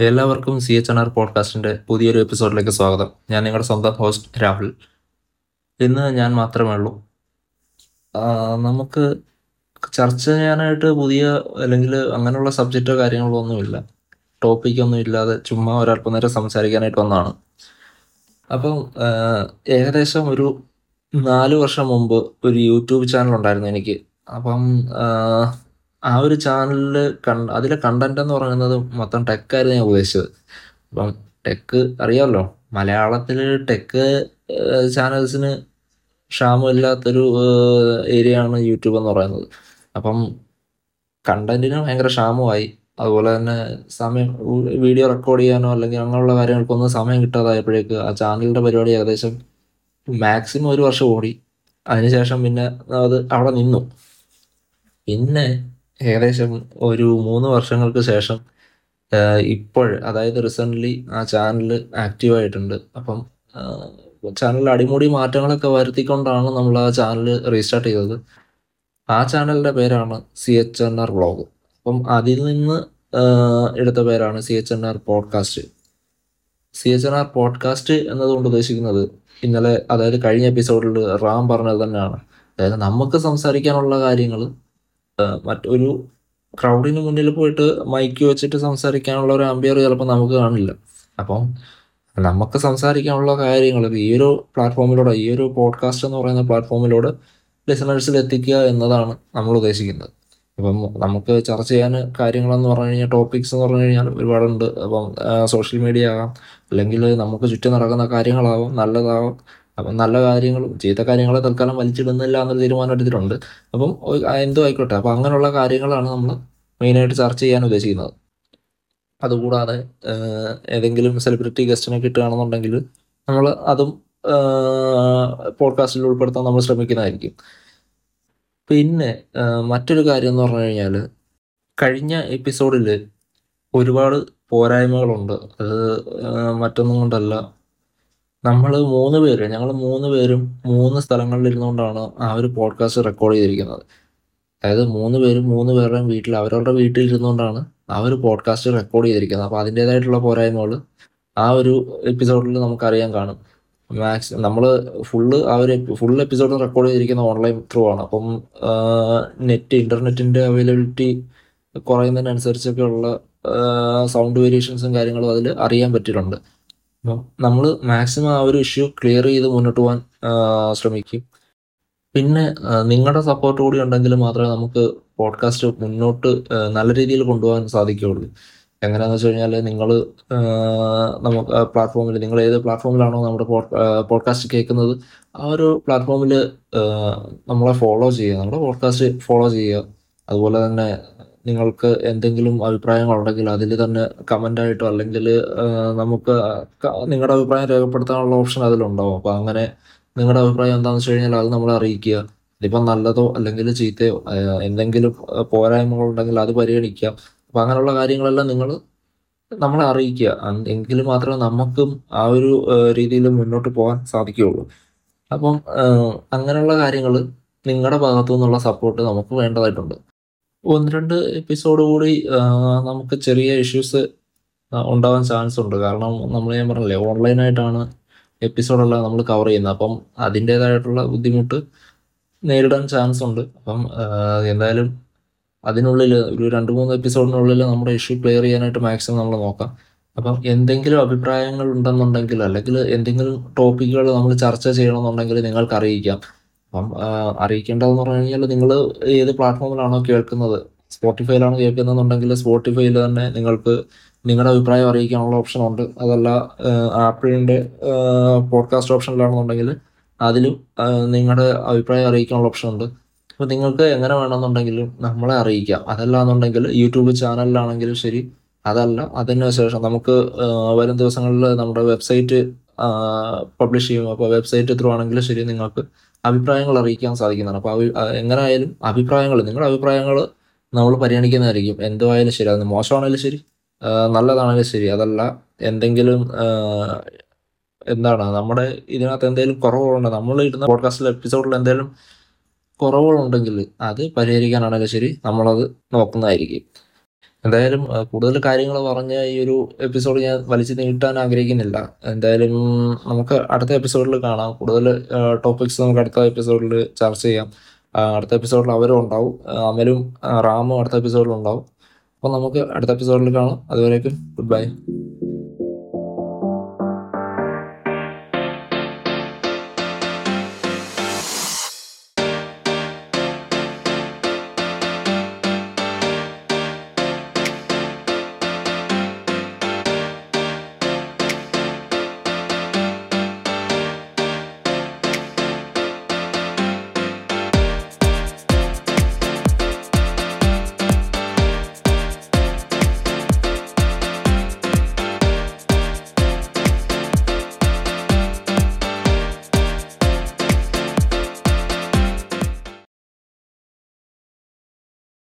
എല്ലാവർക്കും C H N R പോഡ്കാസ്റ്റിന്റെ പുതിയൊരു എപ്പിസോഡിലേക്ക് സ്വാഗതം. ഞാൻ നിങ്ങളുടെ സ്വന്തം ഹോസ്റ്റ് രാഹുൽ. ഇന്ന് ഞാൻ മാത്രമേ ഉള്ളൂ. നമുക്ക് ചർച്ച ചെയ്യാനായിട്ട് പുതിയ അല്ലെങ്കിൽ അങ്ങനെയുള്ള സബ്ജക്റ്റോ കാര്യങ്ങളോ ഒന്നുമില്ല. ടോപ്പിക്കൊന്നും ഇല്ലാതെ ചുമ്മാ ഒരല്പം നേരം സംസാരിക്കാനായിട്ട് വന്നതാണ്. അപ്പം ഏകദേശം ഒരു നാല് വർഷം മുമ്പ് ഒരു യൂട്യൂബ് ചാനൽ ഉണ്ടായിരുന്നു എനിക്ക്. അപ്പം ആ, ഒരു ചാനലിൽ കണ്ട അതിലെ കണ്ടന്റ് എന്ന് പറയുന്നത് മൊത്തം ടെക്കായിരുന്നു ഞാൻ ഉദ്ദേശിച്ചത്. അപ്പം ടെക്ക് അറിയാമല്ലോ മലയാളത്തിൽ ടെക്ക് ചാനൽസിന് ക്ഷാമമില്ലാത്തൊരു ഏരിയ ആണ് യൂട്യൂബ് എന്ന് പറയുന്നത്. അപ്പം കണ്ടന്റിന് ഭയങ്കര ക്ഷാമമായി. അതുപോലെ തന്നെ സമയം വീഡിയോ റെക്കോർഡ് ചെയ്യാനോ അല്ലെങ്കിൽ അങ്ങനെയുള്ള കാര്യങ്ങൾക്കൊന്നും സമയം കിട്ടാതായപ്പോഴേക്ക് ആ ചാനലിന്റെ പരിപാടി ഏകദേശം മാക്സിമം ഒരു വർഷം ഓടി. അതിനുശേഷം പിന്നെ അത് അവിടെ നിന്നു. പിന്നെ ഏകദേശം ഒരു മൂന്ന് വർഷങ്ങൾക്ക് ശേഷം ഇപ്പോൾ അതായത് റീസെന്റ്ലി ആ ചാനൽ ആക്റ്റീവായിട്ടുണ്ട് അപ്പം ചാനലിൽ അടിമുടി മാറ്റങ്ങളൊക്കെ വരുത്തിക്കൊണ്ടാണ് നമ്മൾ ആ ചാനൽ റീസ്റ്റാർട്ട് ചെയ്തത്. ആ ചാനലിന്റെ പേരാണ് C H N R vlog അപ്പം അതിൽ നിന്ന് എടുത്ത പേരാണ് C H N R podcast C H N R podcast എന്നതുകൊണ്ട് ഉദ്ദേശിക്കുന്നത് ഇന്നലെ അതായത് കഴിഞ്ഞ എപ്പിസോഡിൽ റാം പറഞ്ഞത് തന്നെയാണ്. അതായത് നമുക്ക് സംസാരിക്കാനുള്ള കാര്യങ്ങൾ മറ്റൊരു ക്രൗഡിന് മുന്നിൽ പോയിട്ട് മൈക്ക് വെച്ചിട്ട് സംസാരിക്കാനുള്ള ഒരു അമ്പയർ ചിലപ്പോൾ നമുക്ക് കാണില്ല. അപ്പം നമുക്ക് സംസാരിക്കാനുള്ള കാര്യങ്ങൾ ഈ ഒരു പ്ലാറ്റ്ഫോമിലൂടെ ഈ ഒരു പോഡ്കാസ്റ്റ് എന്ന് പറയുന്ന പ്ലാറ്റ്ഫോമിലൂടെ ലിസണേഴ്സിൽ എത്തിക്കുക എന്നതാണ് നമ്മൾ ഉദ്ദേശിക്കുന്നത്. ഇപ്പം നമുക്ക് ചർച്ച ചെയ്യാൻ കാര്യങ്ങളെന്ന് പറഞ്ഞു കഴിഞ്ഞാൽ ടോപ്പിക്സ് എന്ന് പറഞ്ഞു കഴിഞ്ഞാൽ ഒരുപാടുണ്ട്. അപ്പം സോഷ്യൽ മീഡിയ ആകാം. അല്ലെങ്കിൽ നമുക്ക് ചുറ്റും നടക്കുന്ന കാര്യങ്ങളാവാം നല്ലതാവാം. അപ്പം നല്ല കാര്യങ്ങളും ചീത്ത കാര്യങ്ങളെ തൽക്കാലം വലിച്ചിടുന്നില്ല എന്നൊരു തീരുമാനം എടുത്തിട്ടുണ്ട്. അപ്പം എന്തോ ആയിക്കോട്ടെ. അപ്പം അങ്ങനെയുള്ള കാര്യങ്ങളാണ് നമ്മൾ മെയിനായിട്ട് ചർച്ച ചെയ്യാൻ ഉദ്ദേശിക്കുന്നത്. അതുകൂടാതെ ഏതെങ്കിലും സെലിബ്രിറ്റി ഗസ്റ്റിനെ കിട്ടുകയാണെന്നുണ്ടെങ്കിൽ നമ്മൾ അതും പോഡ്കാസ്റ്റിൽ ഉൾപ്പെടുത്താൻ നമ്മൾ ശ്രമിക്കുന്നതായിരിക്കും. പിന്നെ മറ്റൊരു കാര്യം എന്ന് പറഞ്ഞു കഴിഞ്ഞാൽ കഴിഞ്ഞ എപ്പിസോഡിൽ ഒരുപാട് പോരായ്മകളുണ്ട്. അത് മറ്റൊന്നും കൊണ്ടല്ല. നമ്മൾ മൂന്ന് പേര് ഞങ്ങൾ മൂന്ന് പേരും മൂന്ന് സ്ഥലങ്ങളിൽ ഇരുന്നുകൊണ്ടാണ് ആ ഒരു പോഡ്കാസ്റ്റ് റെക്കോർഡ് ചെയ്തിരിക്കുന്നത്. അതായത് മൂന്ന് പേരും മൂന്ന് പേരുടെയും വീട്ടിൽ അവരവരുടെ വീട്ടിൽ ഇരുന്നുകൊണ്ടാണ് ആ ഒരു പോഡ്കാസ്റ്റ് റെക്കോർഡ് ചെയ്തിരിക്കുന്നത്. അപ്പോൾ അതിന്റേതായിട്ടുള്ള പോരായ്മകൾ ആ ഒരു എപ്പിസോഡിൽ നമുക്കറിയാൻ കാണും. മാക്സ് നമ്മൾ ഫുള്ള് ആ ഒരു ഫുൾ എപ്പിസോഡ് റെക്കോർഡ് ചെയ്തിരിക്കുന്ന ഓൺലൈൻ ത്രൂ ആണ്. അപ്പം നെറ്റ് ഇന്റർനെറ്റിന്റെ അവൈലബിലിറ്റി കുറയുന്നതിനനുസരിച്ചൊക്കെയുള്ള സൗണ്ട് വേരിയേഷൻസും കാര്യങ്ങളും അതിൽ അറിയാൻ പറ്റിയിട്ടുണ്ട്. അപ്പം നമ്മൾ മാക്സിമം ആ ഒരു ഇഷ്യൂ ക്ലിയർ ചെയ്ത് മുന്നോട്ട് പോകാൻ ശ്രമിക്കും. പിന്നെ നിങ്ങളുടെ സപ്പോർട്ട് കൂടി ഉണ്ടെങ്കിൽ മാത്രമേ നമുക്ക് പോഡ്കാസ്റ്റ് മുന്നോട്ട് നല്ല രീതിയിൽ കൊണ്ടുപോകാൻ സാധിക്കുകയുള്ളൂ. എങ്ങനെയാണെന്ന് വെച്ച് കഴിഞ്ഞാൽ നിങ്ങൾ നമുക്ക് പ്ലാറ്റ്ഫോമിൽ നിങ്ങൾ ഏത് പ്ലാറ്റ്ഫോമിലാണോ നമ്മുടെ പോഡ്കാസ്റ്റ് കേൾക്കുന്നത് ആ ഒരു പ്ലാറ്റ്ഫോമിൽ നമ്മളെ ഫോളോ ചെയ്യുക. നമ്മുടെ പോഡ്കാസ്റ്റ് ഫോളോ ചെയ്യുക. അതുപോലെ തന്നെ നിങ്ങൾക്ക് എന്തെങ്കിലും അഭിപ്രായങ്ങളുണ്ടെങ്കിൽ അതിൽ തന്നെ കമന്റ് ആയിട്ടോ അല്ലെങ്കിൽ നമുക്ക് നിങ്ങളുടെ അഭിപ്രായം രേഖപ്പെടുത്താനുള്ള ഓപ്ഷൻ അതിലുണ്ടാവും. അപ്പോൾ അങ്ങനെ നിങ്ങളുടെ അഭിപ്രായം എന്താണെന്ന് വെച്ച് കഴിഞ്ഞാൽ അത് നമ്മളെ അറിയിക്കുക. ഇതിപ്പം നല്ലതോ അല്ലെങ്കിൽ ചീത്തയോ എന്തെങ്കിലും പോരായ്മകൾ ഉണ്ടെങ്കിൽ അത് പരിഗണിക്കാം അപ്പം അങ്ങനെയുള്ള കാര്യങ്ങളെല്ലാം നിങ്ങൾ നമ്മളെ അറിയിക്കുക. എങ്കിൽ മാത്രമേ നമുക്കും ആ ഒരു രീതിയിൽ മുന്നോട്ട് പോകാൻ സാധിക്കുകയുള്ളൂ. അപ്പം അങ്ങനെയുള്ള കാര്യങ്ങൾ നിങ്ങളുടെ ഭാഗത്തു നിന്നുള്ള സപ്പോർട്ട് നമുക്ക് വേണ്ടതായിട്ടുണ്ട്. ഒന്ന് രണ്ട് എപ്പിസോഡ് കൂടി നമുക്ക് ചെറിയ ഇഷ്യൂസ് ഉണ്ടാവാൻ ചാൻസ് ഉണ്ട്. കാരണം നമ്മൾ ഞാൻ പറഞ്ഞില്ലേ ഓൺലൈനായിട്ടാണ് എപ്പിസോഡെല്ലാം നമ്മൾ കവർ ചെയ്യുന്നത്. അപ്പം അതിന്റേതായിട്ടുള്ള ബുദ്ധിമുട്ട് നേരിടാൻ ചാൻസ് ഉണ്ട്. അപ്പം എന്തായാലും അതിനുള്ളിൽ ഒരു രണ്ട് മൂന്ന് എപ്പിസോഡിനുള്ളിൽ നമ്മുടെ ഇഷ്യൂ ക്ലിയർ ചെയ്യാനായിട്ട് മാക്സിമം നമ്മൾ നോക്കാം. അപ്പം എന്തെങ്കിലും അഭിപ്രായങ്ങൾ ഉണ്ടെന്നുണ്ടെങ്കിൽ അല്ലെങ്കിൽ എന്തെങ്കിലും ടോപ്പിക്കുകൾ നമ്മൾ ചർച്ച ചെയ്യണമെന്നുണ്ടെങ്കിൽ നിങ്ങൾക്ക് അറിയിക്കാം. അപ്പം അറിയിക്കേണ്ടതെന്ന് പറഞ്ഞു കഴിഞ്ഞാൽ നിങ്ങൾ ഏത് പ്ലാറ്റ്ഫോമിലാണോ കേൾക്കുന്നത്. സ്പോട്ടിഫൈയിലാണ് കേൾക്കുന്നതെന്നുണ്ടെങ്കിൽ സ്പോട്ടിഫൈയിൽ തന്നെ നിങ്ങൾക്ക് നിങ്ങളുടെ അഭിപ്രായം അറിയിക്കാനുള്ള ഓപ്ഷൻ ഉണ്ട്. അതല്ല ആപ്പിളിന്റെ പോഡ്കാസ്റ്റ് ഓപ്ഷനിലാണെന്നുണ്ടെങ്കിൽ അതിലും നിങ്ങളുടെ അഭിപ്രായം അറിയിക്കാനുള്ള ഓപ്ഷൻ ഉണ്ട്. അപ്പോൾ നിങ്ങൾക്ക് എങ്ങനെ വേണമെന്നുണ്ടെങ്കിലും നമ്മളെ അറിയിക്കാം. അതല്ല എന്നുണ്ടെങ്കിൽ യൂട്യൂബ് ചാനലിലാണെങ്കിലും ശരി. അതല്ല അതിന് ശേഷം നമുക്ക് വരും ദിവസങ്ങളിൽ നമ്മുടെ വെബ്സൈറ്റ് പബ്ലിഷ് ചെയ്യും. അപ്പോൾ വെബ്സൈറ്റ് ത്രൂ ആണെങ്കിലും ശരി നിങ്ങൾക്ക് അഭിപ്രായങ്ങൾ അറിയിക്കാൻ സാധിക്കുന്നതാണ്. അപ്പോൾ അഭി ആ, എങ്ങനെ ആയാലും അഭിപ്രായങ്ങൾ നിങ്ങളുടെ അഭിപ്രായങ്ങൾ നമ്മൾ പരിഗണിക്കുന്നതായിരിക്കും. എന്തോ ആയാലും ശരി അത് മോശമാണെങ്കിലും ശരി നല്ലതാണെങ്കിലും ശരി. അതല്ല എന്തെങ്കിലും എന്താണ് നമ്മുടെ ഇതിനകത്ത് എന്തെങ്കിലും കുറവുകളുണ്ട്. നമ്മൾ ഇടുന്ന പോഡ്കാസ്റ്റിൽ എപ്പിസോഡിൽ എന്തെങ്കിലും കുറവുകളുണ്ടെങ്കിൽ അത് പരിഹരിക്കാനാണെങ്കിലും ശരി നമ്മളത് നോക്കുന്നതായിരിക്കും. എന്തായാലും കൂടുതൽ കാര്യങ്ങൾ പറഞ്ഞ് ഈ ഒരു എപ്പിസോഡ് ഞാൻ വലിച്ചു നീട്ടാൻ ആഗ്രഹിക്കുന്നില്ല. എന്തായാലും നമുക്ക് അടുത്ത എപ്പിസോഡിൽ കാണാം. കൂടുതൽ ടോപ്പിക്സ് നമുക്ക് അടുത്ത എപ്പിസോഡിൽ ചർച്ച ചെയ്യാം. അടുത്ത എപ്പിസോഡിൽ അവരും ഉണ്ടാവും. അമലും റാമും അടുത്ത എപ്പിസോഡിൽ ഉണ്ടാവും. അപ്പോൾ നമുക്ക് അടുത്ത എപ്പിസോഡിൽ കാണാം. അതുവരേക്കും ഗുഡ് ബൈ